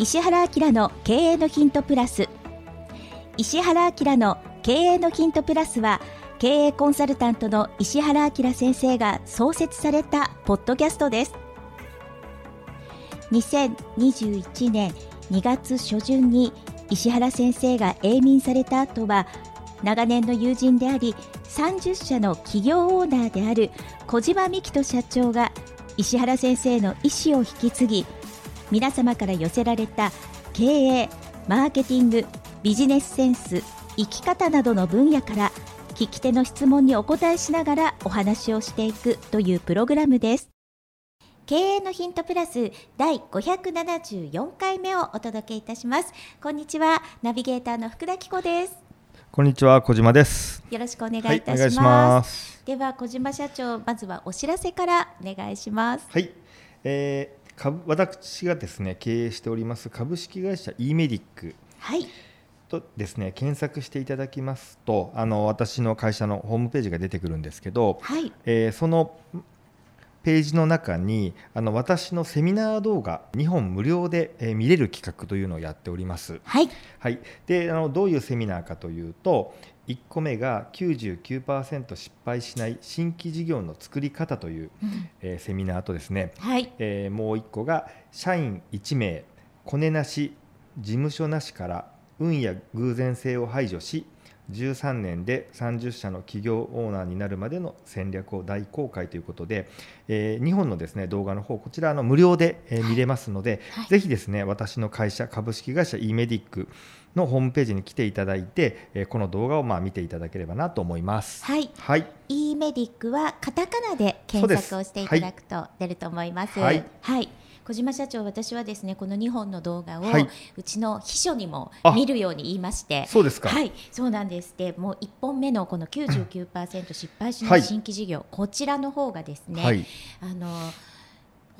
石原明の経営のヒントプラス。石原明の経営のヒントプラスは経営コンサルタントの石原明先生が創設されたポッドキャストです。2021年2月初旬に石原先生が永眠された後は長年の友人であり30社の企業オーナーである小島幹人社長が石原先生の意思を引き継ぎ皆様から寄せられた経営マーケティングビジネスセンス生き方などの分野から聞き手の質問にお答えしながらお話をしていくというプログラムです。経営のヒントプラス第574回目をお届けいたします。こんにちはナビゲーターの福田紀子です。こんにちは小島です。よろしくお願いいたします,、ます。では小島社長まずはお知らせからお願いします。はい、えー、株私がですね経営しております株式会社 e メディックはい。とですね検索していただきますとあの私の会社のホームページが出てくるんですけど、はい。えー、そのページの中にあの私のセミナー動画2本無料で、えー、見れる企画というのをやっております。はい、はい、であのどういうセミナーかというと1個目が99%失敗しない新規事業の作り方という、うん、えー、セミナーとですね、はい。えー、もう1個が社員1名コネなし事務所なしから運や偶然性を排除し13年で30社の企業オーナーになるまでの戦略を大公開ということで、えー、2本のですね動画の方こちらの無料で、えー、見れますので、はい、ぜひですね私の会社株式会社 e メディックのホームページに来ていただいて、えー、この動画をまあ見ていただければなと思います。はい。はい。e メディックはカタカナで検索をしていただくと出ると思います。はい。はい小島社長私はですねこの2本の動画を、はい、うちの秘書にも見るように言いましてそうですか。はい。そうなんです。でもう1本目のこの99%失敗しない新規事業、はい、こちらの方がですね、はい、あの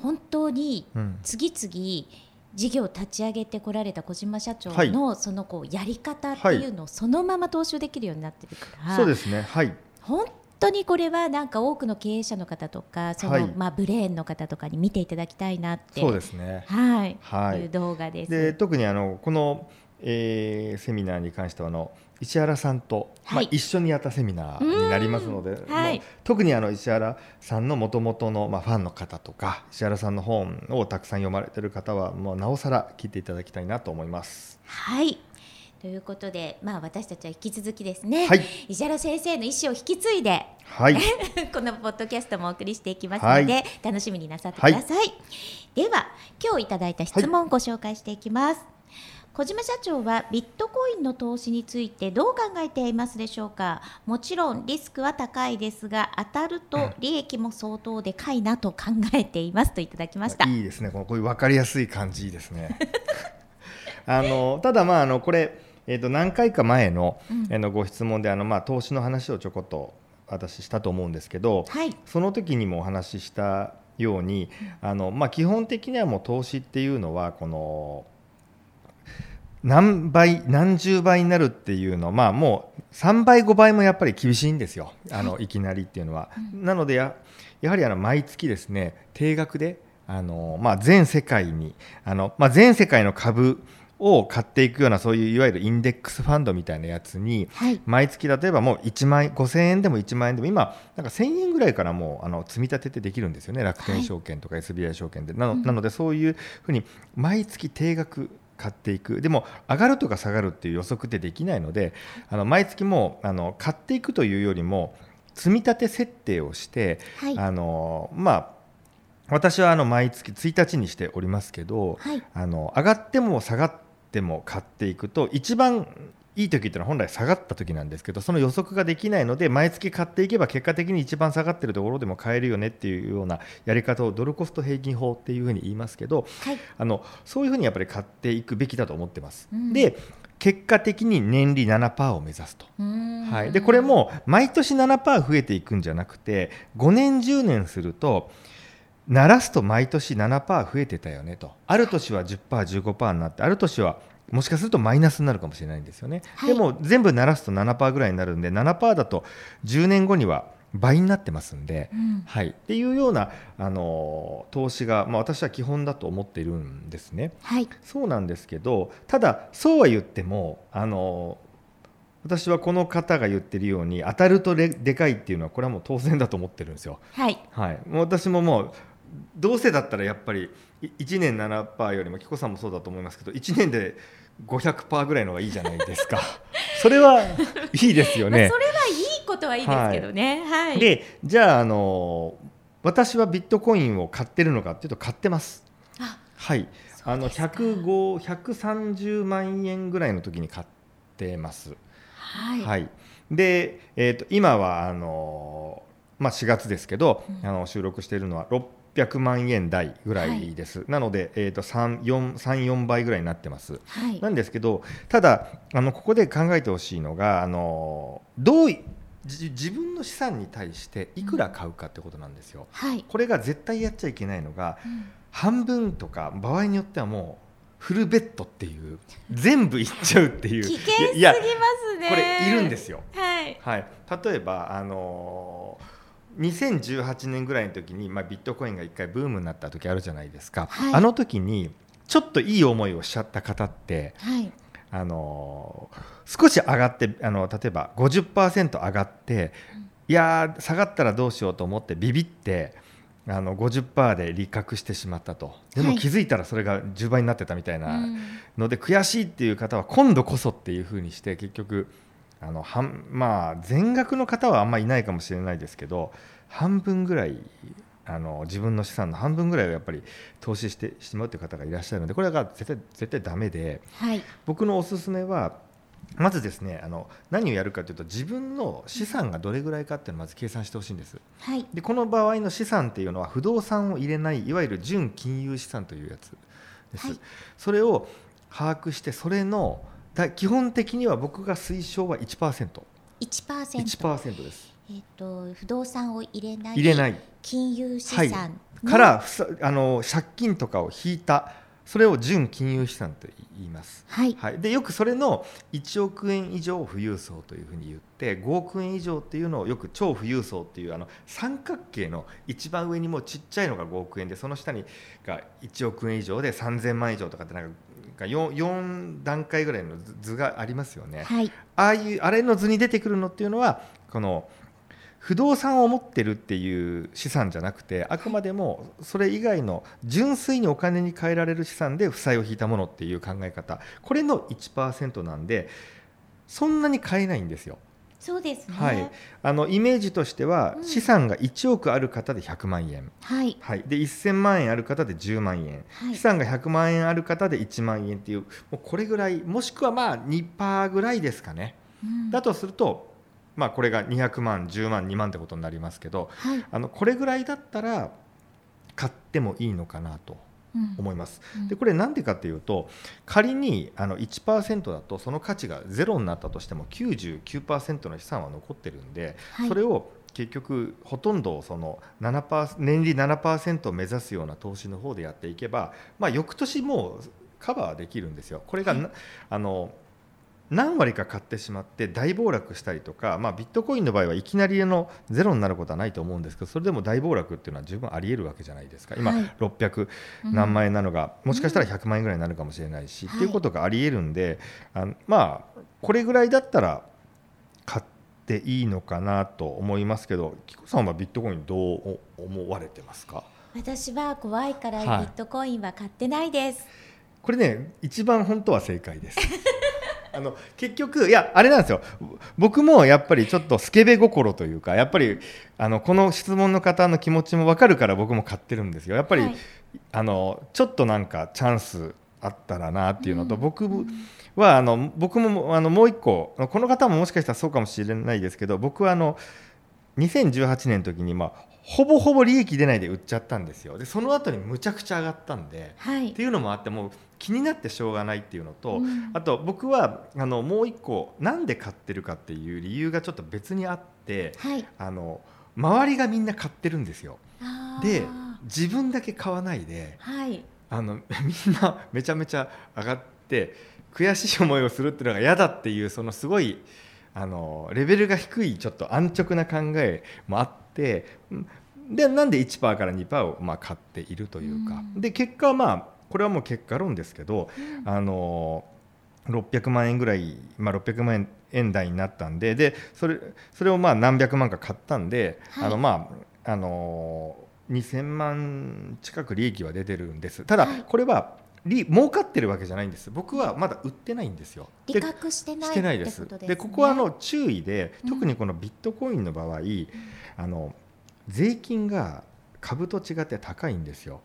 本当に次々、事業を立ち上げてこられた小島社長のそのこうやり方っていうのをそのまま踏襲できるようになってるから、そうですね。はい。本当にこれはなんか多くの経営者の方とかその、はい、まあブレーンの方とかに見ていただきたいなって。そうですね。はい、はい、いう動画です。で特にあのこの、えー、セミナーに関してはあの石原さんと、はい、まあ、一緒にやったセミナーになりますので、はい、特にあの石原さんのもともとの、まあ、ファンの方とか石原さんの本をたくさん読まれてる方はもうなおさら聞いていただきたいなと思います。はいということで、まあ、私たちは引き続きですね、はい、石原先生の意思を引き継いで、はい、このポッドキャストもお送りしていきますので、はい、楽しみになさってください、はい、では今日いただいた質問をご紹介していきます、小島社長はビットコインの投資についてどう考えていますでしょうか？もちろんリスクは高いですが当たると利益も相当でかいなと考えています。といただきました。いいですね。こういう分かりやすい感じですね。あのただまああのこれえー、と何回か前の,、えのご質問であの、まあ、投資の話をちょこっと私したと思うんですけど、はい、その時にもお話ししたようにあの、まあ、基本的にはもう投資っていうのはこの何倍何十倍になるっていうのは、まあ、もう3倍5倍もやっぱり厳しいんですよ。あのいきなりっていうのは。なのでややはりあの毎月ですね定額であの、まあ、全世界にあの、まあ、全世界の株を買っていくようなそういういわゆるインデックスファンドみたいなやつに、はい、毎月例えばもう1万円5000円でも1万円でも今なんか1000円ぐらいからもうあの積み立ててできるんですよね。楽天証券とか SBI 証券で、はい、なのなのでそういうふうに毎月定額買っていく。でも上がるとか下がるっていう予測ってできないのであの毎月もあの買っていくというよりも積み立て設定をして、はい、あのまあ私はあの毎月1日にしておりますけど、はい、あの上がっても下がってっても買っていくと一番いい時っていうのは本来下がった時なんですけどその予測ができないので毎月買っていけば結果的に一番下がってるところでも買えるよねっていうようなやり方をドルコスト平均法っていうふうに言いますけど、はい、あのそういうふうにやっぱり買っていくべきだと思ってます。うん、で結果的に年利7%を目指すと、はい、でこれも毎年7%増えていくんじゃなくて5年10年すると鳴らすと毎年7%増えてたよねと。ある年は 10%15% になってある年はもしかするとマイナスになるかもしれないんですよね、はい、でも全部鳴らすと7%ぐらいになるんで7%だと10年後には倍になってますんで、うん。はい、っていうようなあの投資が、まあ、私は基本だと思っているんですね。はい。そうなんですけどただそうは言ってもあの私はこの方が言ってるように当たるとででかいっていうのはこれはもう当然だと思ってるんですよ。はい。はい、もう私ももうどうせだったらやっぱりい1年7%よりも紀子さんもそうだと思いますけど1年で500%ぐらいの方がいいじゃないですか。それはいいですよね。まあそ。れはいいことはいいですけどね。はい、でじゃああの私はビットコインを買ってるのかっていうと買ってます。あ。はい、あのそうですか。105 130万円ぐらいの時に買ってます。はい、はい、で、えー、と今はあの、まあ、4月ですけど、うん。あの収録しているのは600万円台ぐらいです、なので、えー、と34倍ぐらいになってます。はい。なんですけどただあのここで考えてほしいのがあのどう自分の資産に対していくら買うかってことなんですよ。はい、これが絶対やっちゃいけないのがうん。半分とか場合によってはもうフルベッドっていう全部いっちゃうっていう。危険すぎますね。これいるんですよ。はい。はい、例えばあのー2018年ぐらいの時に、まあ、ビットコインが一回ブームになった時あるじゃないですか、はい。あの時にちょっといい思いをしちゃった方ってはい。あのー少し上がってあの例えば50%上がって、いやー下がったらどうしようと思ってビビってあの50%で利確してしまったと。でもはい。気づいたらそれが10倍になってたみたいなうん。ので悔しいっていう方は今度こそっていうふうにして結局あの半まあ全額の方はあんまりいないかもしれないですけど半分ぐらいあの自分の資産の半分ぐらいをやっぱり投資してしまうという方がいらっしゃるのでこれが絶対絶対ダメではい。僕のおすすめはまずですねあの何をやるかというと自分の資産がどれぐらいかっていうのをまず計算してほしいんです。はい。でこの場合の資産っていうのは不動産を入れないいわゆる純金融資産というやつです、はい。それを把握してそれのだ基本的には僕が推奨は 1%1% 1%, 1%です。えっ、と不動産を入れない入れない。金融資はい。からふさあの借金とかを引いた。それを純金融資産と言います。はい。はい、でよくそれの1億円以上富裕層というふうに言って5億円以上っていうのをよく超富裕層っていうあの三角形の一番上にもうちっちゃいのが5億円でその下にが1億円以上で3000万以上とかってなんか 4, 4段階ぐらいの図図がありますよね。はいああいうあれの図に出てくるのっていうのはこの不動産を持ってるっていう資産じゃなくてあくまでもそれ以外の純粋にお金に換えられる資産で負債を引いたものっていう考え方これの1%なんでそんなに買えないんですよ。そうですね。はい、あのイメージとしてはうん。資産が1億ある方で100万円、はい。はい、で1000万円ある方で10万円、はい。資産が100万円ある方で1万円っていうもうこれぐらいもしくはまあ2%ぐらいですかね。うん。だとすると、まあ、これが200万10万2万ってことになりますけどはい。あのこれぐらいだったら買ってもいいのかなと。うん思います。うんでこれなんでかっていうと仮にあの1%だとその価値がゼロになったとしても99%の資産は残ってるんで、はいそれを結局ほとんどその7%年利7%を目指すような投資の方でやっていけば、まあ、翌年もうカバーできるんですよ。これがな、はいあの何割か買ってしまって大暴落したりとか、まあ、ビットコインの場合はいきなりのゼロになることはないと思うんですけどそれでも大暴落っていうのは十分ありえるわけじゃないですか。今、はい。600うん。何万円なのが、もしかしたら100万円ぐらいになるかもしれないし、はい。っていうことがありえるんであのまあこれぐらいだったら買っていいのかなと思いますけど紀子さんはビットコインどう思われてますか？私は怖いからビはい。ットコインは買ってないです、これね一番本当は正解です。あの結局いやあれなんですよ。僕もやっぱりちょっとスケベ心というかやっぱりあのこの質問の方の気持ちも分かるから僕も買ってるんですよ。やっぱり、はい。あのちょっとなんかチャンスあったらなっていうのと、うん。僕うんはあの僕もあのもう一個この方ももしかしたらそうかもしれないですけど僕はあの2018年の時に、まあ、ほぼほぼ利益出ないで売っちゃったんですよ。でその後にむちゃくちゃ上がったんではい。っていうのもあってもう気になってしょうがないっていうのと、うん。あと僕はあのもう一個なんで買ってるかっていう理由がちょっと別にあってはい。あの周りがみんな買ってるんですよ。で自分だけ買わないではい。あの みんな めちゃめちゃ上がって悔しい思いをするっていうのが嫌だっていうそのすごいあのレベルが低いちょっと安直な考えもあってでなんで1%から2%をまあ買っているというか、うん、で結果はまあこれはもう結果論ですけど、うん、あの600万円ぐらい、まあ、600万円円台になったんででそれそれをまあ何百万か買ったんで、はい、あのまああの2000万近く利益は出てるんです。ただこれは利儲かってるわけじゃないんです。僕はまだ売ってないんですよ。利確してないしてないです、でここはあの注意で特にこのビットコインの場合、うん、あの税金が株と違って高いんですよ。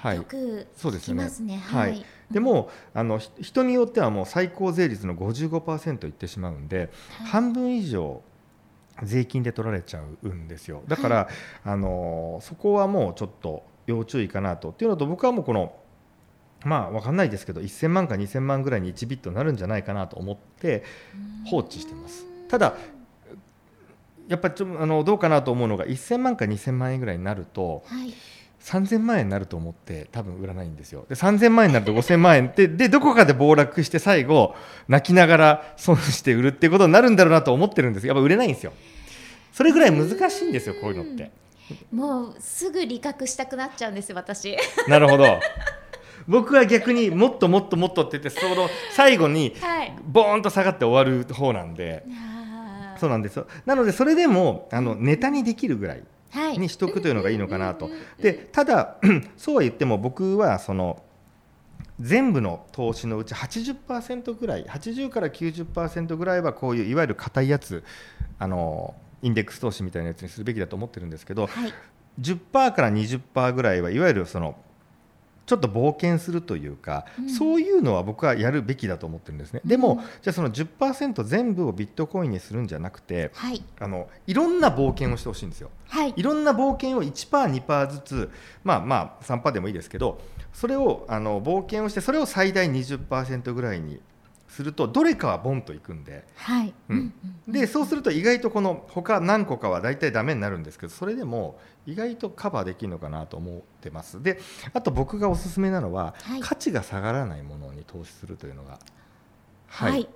はい、よく聞きますね。はい、はい、でもあの人によってはもう最高税率の55%いってしまうんで、はい、半分以上税金で取られちゃうんですよ。だから、はい、あのそこはもうちょっと要注意かなと。っていうのと僕はもうこのまあ分かんないですけど1000万か2000万ぐらいに1ビットになるんじゃないかなと思って放置してます。ただやっぱりちょあのどうかなと思うのが1000万か2000万円ぐらいになると、はい、3000万円になると思って多分売らないんですよ。で3000万円になると5000万円ででどこかで暴落して最後泣きながら損して売るっていうことになるんだろうなと思ってるんです。やっぱ売れないんですよ。それぐらい難しいんですよこういうのって。もうすぐ理覚したくなっちゃうんです私。なるほど。僕は逆にもっともっともっとって言ってその最後にボーンと下がって終わる方なんで、はい、そうなんですよ。なのでそれでもあのネタにできるぐらいにしとくというのがいいのかなと。でただ そうは言っても僕はその全部の投資のうち80%ぐらい80から90%ぐらいはこういういわゆる硬いやつあのインデックス投資みたいなやつにするべきだと思ってるんですけど、はい、10%から20%ぐらいはいわゆるそのちょっと冒険するというか、うん、そういうのは僕はやるべきだと思ってるんですね、うん、でもじゃあその10%全部をビットコインにするんじゃなくて、はい、あのいろんな冒険をしてほしいんですよ、はい、いろんな冒険を 1%2% ずつまあまあ3%でもいいですけどそれをあの冒険をしてそれを最大20%ぐらいにするとどれかはボンといくんで、はい。うん、でそうすると意外とこの他何個かは大体ダメになるんですけどそれでも意外とカバーできるのかなと思ってます。であと僕がおすすめなのは、はい、価値が下がらないものに投資するというのがはい、はい。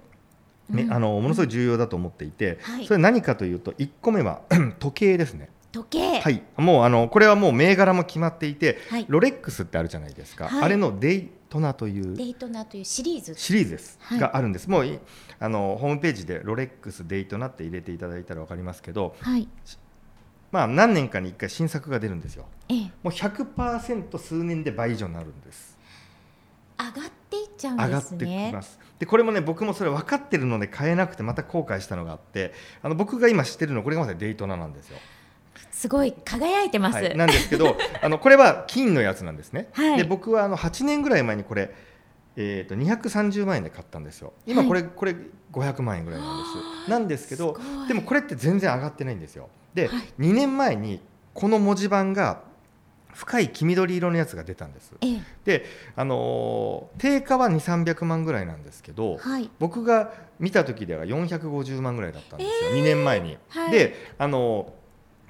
ね、あのものすごい重要だと思っていて、はい、それ何かというと1個目は 時計ですね。時計。はい。もうあのこれはもう銘柄も決まっていて、はい、ロレックスってあるじゃないですか、はい、あれのデイトナというデイトナというシリーズ。シリーズです、はい、があるんです。もうあのホームページでロレックスデイトナって入れていただいたら分かりますけど、はい、まあ何年かに1回新作が出るんですよ、ええ、もう100%数年で倍以上になるんです。上がっていっちゃうんですね。上がってきます。でこれもね僕もそれ分かってるので買えなくてまた後悔したのがあってあの僕が今知ってるのこれがまさにデイトナなんですよすごい輝いてます、はい、なんですけど あのこれは金のやつなんですね、はい、で僕はあの8年ぐらい前にこれ、えーと、230万円で買ったんですよ。今これ、はい、これ500万円ぐらいなんです。なんですけどでもこれって全然上がってないんですよ。で、はい、2年前にこの文字盤が深い黄緑色のやつが出たんです。ええ、で、あのー、定価は2、300万ぐらいなんですけど、はい、僕が見た時では450万ぐらいだったんですよ、えー、2年前に。はい、で、あのー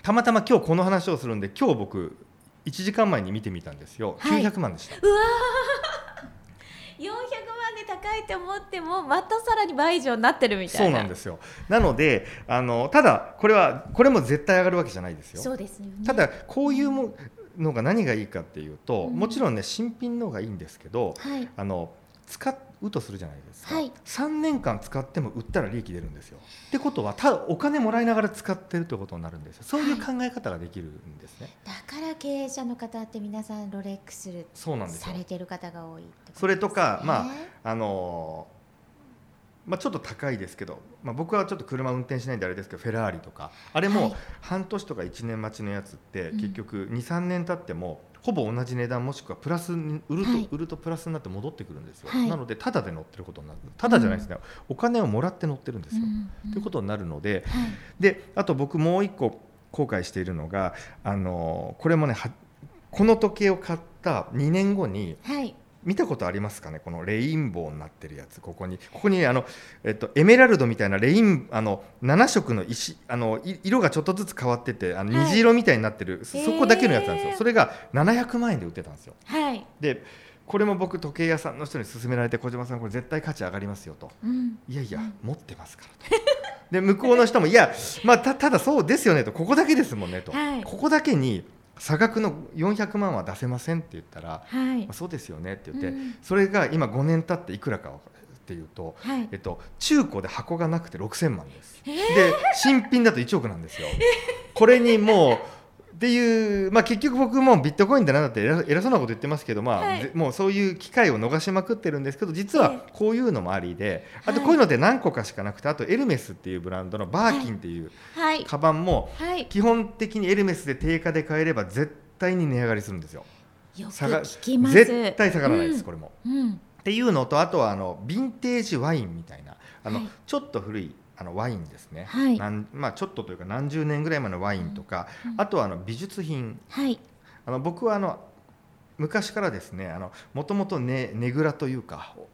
たまたま今日この話をするんで今日僕1時間前に見てみたんですよ、はい、900万でした。うわ400 万で高いって思ってもまたさらに倍以上になってるみたいな。そうなんですよ。なのであのただこれはこれも絶対上がるわけじゃないですよ。そうですよ、ね、ただこういうものが何がいいかっていうと、うん、もちろんね新品の方がいいんですけど、はい、あの使うとするじゃないですか、はい、3年間使っても売ったら利益出るんですよ。ってことはただお金もらいながら使ってるということになるんですよ。そういう考え方ができるんですね、はい、だから経営者の方って皆さんロレックスそうなんですされてる方が多い、ね、それとかまああのまあ、ちょっと高いですけど、まあ、僕はちょっと車運転しないんであれですけどフェラーリとか。あれも半年とか1年待ちのやつって結局23年経ってもほぼ同じ値段もしくはプラスに売ると、はい、売るとプラスになって戻ってくるんですよ、はい、なのでただで乗ってることになる。ただじゃないですね、うん、お金をもらって乗ってるんですよ、うん、ということになるので、はい、であと僕もう一個後悔しているのがあのこれもねこの時計を買った2年後に、はい見たことありますかねこのレインボーになってるやつ。ここにここにあの、えっと、エメラルドみたいなレインあの7色の石あの色がちょっとずつ変わっててあの虹色みたいになってる、はい、そこだけのやつなんですよ、それが700万円で売ってたんですよ。はい、でこれも僕時計屋さんの人に勧められて小島さんこれ絶対価値上がりますよと、うん、いやいや、うん、持ってますからと。で向こうの人もいや、まあ、たただそうですよねと。ここだけですもんねと、はい。ここだけに差額の400万は出せませんって言ったら、はい。まあ、そうですよねって言って、うん。それが今5年経っていくらかっていうと、はい。えっと、中古で箱がなくて6000万です、で新品だと1億なんですよ。これにもうっていう、まあ、結局僕もビットコインってなんだって偉偉そうなこと言ってますけど、まあはい。ぜもうそういう機会を逃しまくってるんですけど実はえこういうのもありで、あとはいこういうのって何個かしかなくてあとエルメスっていうブランドのバーキンっていうはい。カバンもはい。基本的にエルメスで定価で買えれば絶対に値上がりするんですよ。よく下が聞きます。絶対下がらないです、うん。これも。うんっていうのとあとはあのヴィンテージワインみたいなあの、はい。ちょっと古いあのワインですね、はい。なんまあ、ちょっとというか何十年ぐらい前のワインとか、うんあとはあの美術品。はい。あの僕はあの昔からですねもともとねねぐらというかお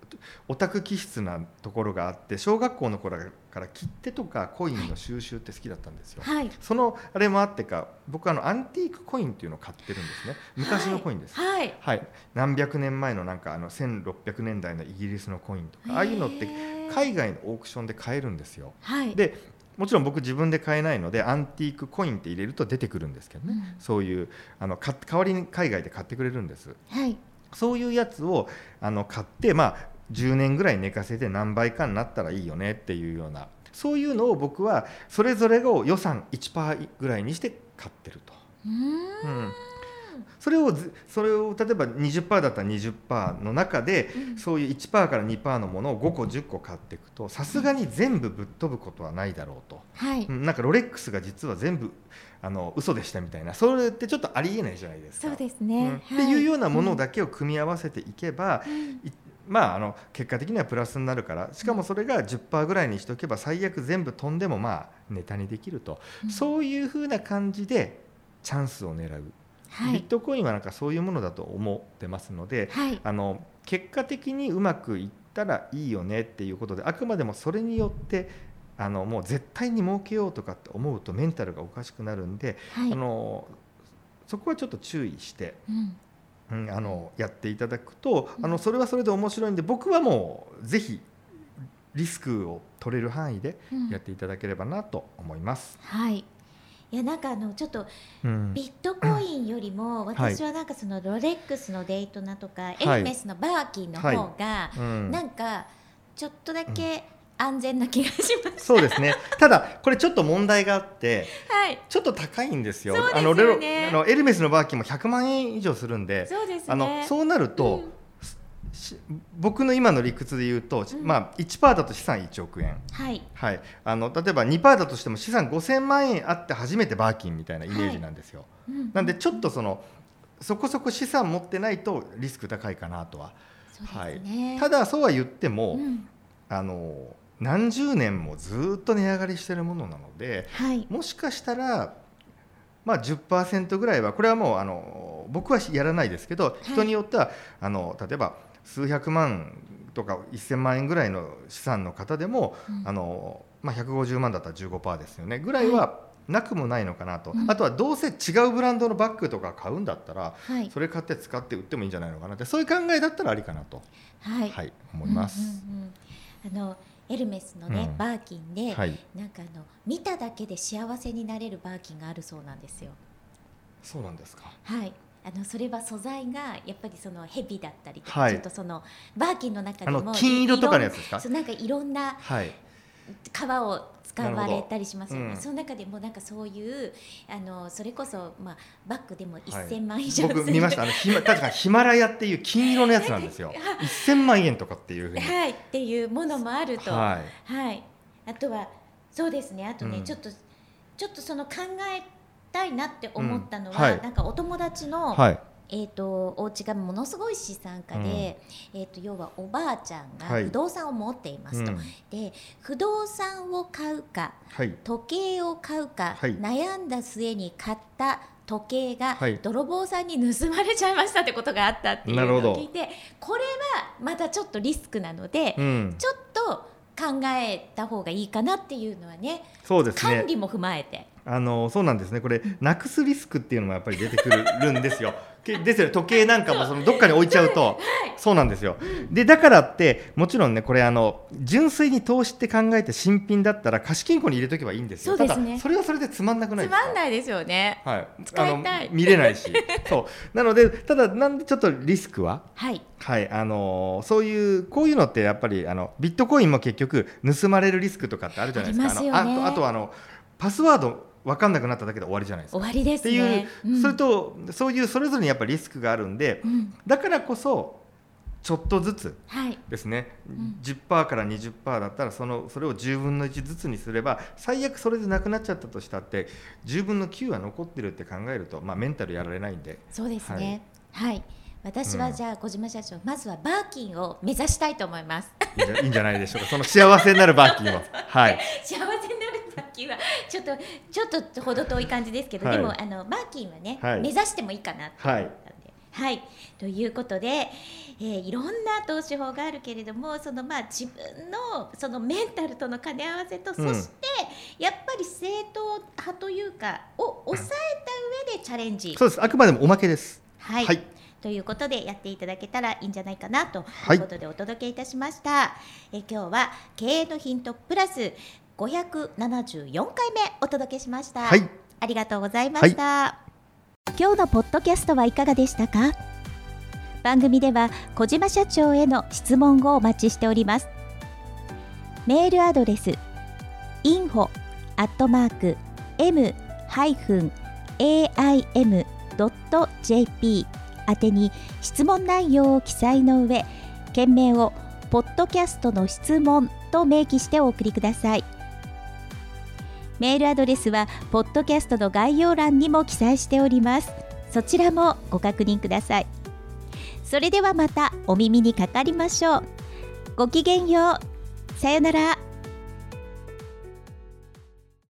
オタク気質なところがあって小学校の頃から切手とかコインの収集って好きだったんですよ。はい。そのあれもあってか僕あのアンティークコインっていうのを買ってるんですね。昔のコインです。はい。はい、何百年前のなんかあの1600年代のイギリスのコインとかああいうのって海外のオークションで買えるんですよ。はい。でもちろん僕自分で買えないのでアンティークコインって入れると出てくるんですけどね、うん。そういうあのか代わりに海外で買ってくれるんです。はい。そういうやつをあの買ってまあ10年ぐらい寝かせて何倍かになったらいいよねっていうようなそういうのを僕はそれぞれを予算1%ぐらいにして買ってると。うんそれをずそれを例えば20%だったら20%の中で、うん。そういう1%から2%のものを5個10個買っていくとさすがに全部ぶっ飛ぶことはないだろうと、はい。うんなんかロレックスが実は全部あの嘘でしたみたいな。それってちょっとありえないじゃないですか。そうですうん。ねっていうようなものだだけを組み合わせていけば、うん。いまあ、あの結果的にはプラスになるからしかもそれが10%ぐらいにしておけば最悪全部飛んでもまあネタにできると、うん。そういうふうな感じでチャンスを狙う。はい。ビットコインはなんかそういうものだと思ってますので、はい。あの結果的にうまくいったらいいよねっていうことであくまでもそれによってあのもう絶対に儲けようとかって思うとメンタルがおかしくなるんで、はい。あのそこはちょっと注意して、うん。うん、あのやっていただくとうん。あのそれはそれで面白いんで僕はもうぜひリスクを取れる範囲でうん。やっていただければなと思います。はいいやなんかあのちょっとうん。ビットコインよりも私はなんかそのロレックスのデイトナとか、エルメスのバーキンの方がうん。なんかちょっとだけ安全な気がします。そうですね。ただこれちょっと問題があってはい、ちょっと高いんですよ。すよね。あのレロあのエルメスのバーキンも100万円以上するんで、そうですね。あのそうなると、うん。し僕の今の理屈で言うと、うん。まあ1%だと資産1億円。はい。はい、あの例えば2%だとしても資産5000万円あって初めてバーキンみたいなイメージなんですよ。うん。なんでちょっとそのそこそこ資産持ってないとリスク高いかなとは。そうですね。ただそうは言っても、うん。あの何十年もずっと値上がりしてるものなので、はい。もしかしたら、まあ、10%ぐらいはこれはもうあの僕はやらないですけど、い。人によってはあの例えば数百万とか1000万円ぐらいの資産の方でも、うん。あのまあ、150万だったら15%ですよねぐらいはなくもないのかなと、うん。あとはどうせ違うブランドのバッグとか買うんだったらはい。それ買って使って売ってもいいんじゃないのかなってそういう考えだったらありかなと、はい、はい、思います。うんうんうん。あのエルメスのね、うん。バーキンで、はい、なんかあの見ただけで幸せになれるバーキンがあるそうなんですよ。そうなんですか。はい。あのそれは素材がやっぱりそのヘビだったりとか、はい。ちょっとそのバーキンの中あでもの金色とかのやついですか？そうなんかいろんなはい。革を使われたりしますよね。うん。その中でもなんかそういうあのそれこそまあバッグでもはい。1000万以上する、僕見ました。あのひま確かヒマラヤっていう金色のやつなんですよ。1000万円とかっていうふうに。はい。っていうものもあると。ははい、あとはそうですね。あとね、うん。ちょっとちょっとその考えたいなって思ったのは、うんはい。なんかお友達の、いはい。えー、とお家がものすごい資産家で、えー、と要はおばあちゃんがはい。不動産を持っていますと、うん。で不動産を買うかはい。時計を買うか、はい。悩んだ末に買った時計がはい。泥棒さんに盗まれちゃいましたってことがあったっていうなるほど。のを聞いてこれはまたちょっとリスクなので、うん。ちょっと考えた方がいいかなっていうのはねそうですね。管理も踏まえて。あのそうなんですねこれなくすリスクっていうのもやっぱり出てくるんですよ。ですよ時計なんかもそのどっかに置いちゃうとそうなんですよ。でだからってもちろんねこれあの純粋に投資って考えて新品だったら貸金庫に入れとけばいいんですよ。そうですねただそれはそれでつまんなくないですか？つまんないですよね。はい。使いたい見れないし。そうなのでただなんでちょっとリスクは？はい。はいあのーそういうこういうのってやっぱりあのビットコインも結局盗まれるリスクとかってあるじゃないですか。ありますよねのあとあとあのパスワード分かんなくなっただけで終わりじゃないですか。終わりですっていう、ね。うんそれとそういうそれぞれにやっぱりリスクがあるんで、うんだからこそちょっとずつはい。ですね、ん10%から20%だったらそのそれを10分の1ずつにすれば最悪それでなくなっちゃったとしたって10分の9は残ってるって考えると、まあ、メンタルやられないんでそうですね。はい。私はじゃあ小島社長、まずはバーキンを目指したいと思います。いいんじゃいいんじゃないでしょうかその幸せになるバーキンを。はい 幸せキンはちょっとちょっと程遠い感じですけど、はい。でもあのバーキンはね、はい。目指してもいいかなって思ったんで。はい、ということで、えーいろんな投資法があるけれどもそのまあ自分のそのメンタルとの兼ね合わせと、うん。そしてやっぱり正統派というかを抑えた上でチャレンジ、そうです。あくまでもおまけです。はい、はい。ということでやっていただけたらいいんじゃないかなとはいいうことでお届けいたしました。え今日は経営のヒントプラス574回目お届けしました。はい。ありがとうございました。今日のポッドキャストはいかがでしたか？番組では小島社長への質問をお待ちしております。メールアドレス info アットマーク m ハイフン aim ドット jp 宛てに質問内容を記載の上件名をポッドキャストの質問と明記してお送りくださいメールアドレスはポッドキャストの概要欄にも記載しております。そちらもご確認ください。それではまたお耳にかかりましょう。ごきげんよう。さよなら。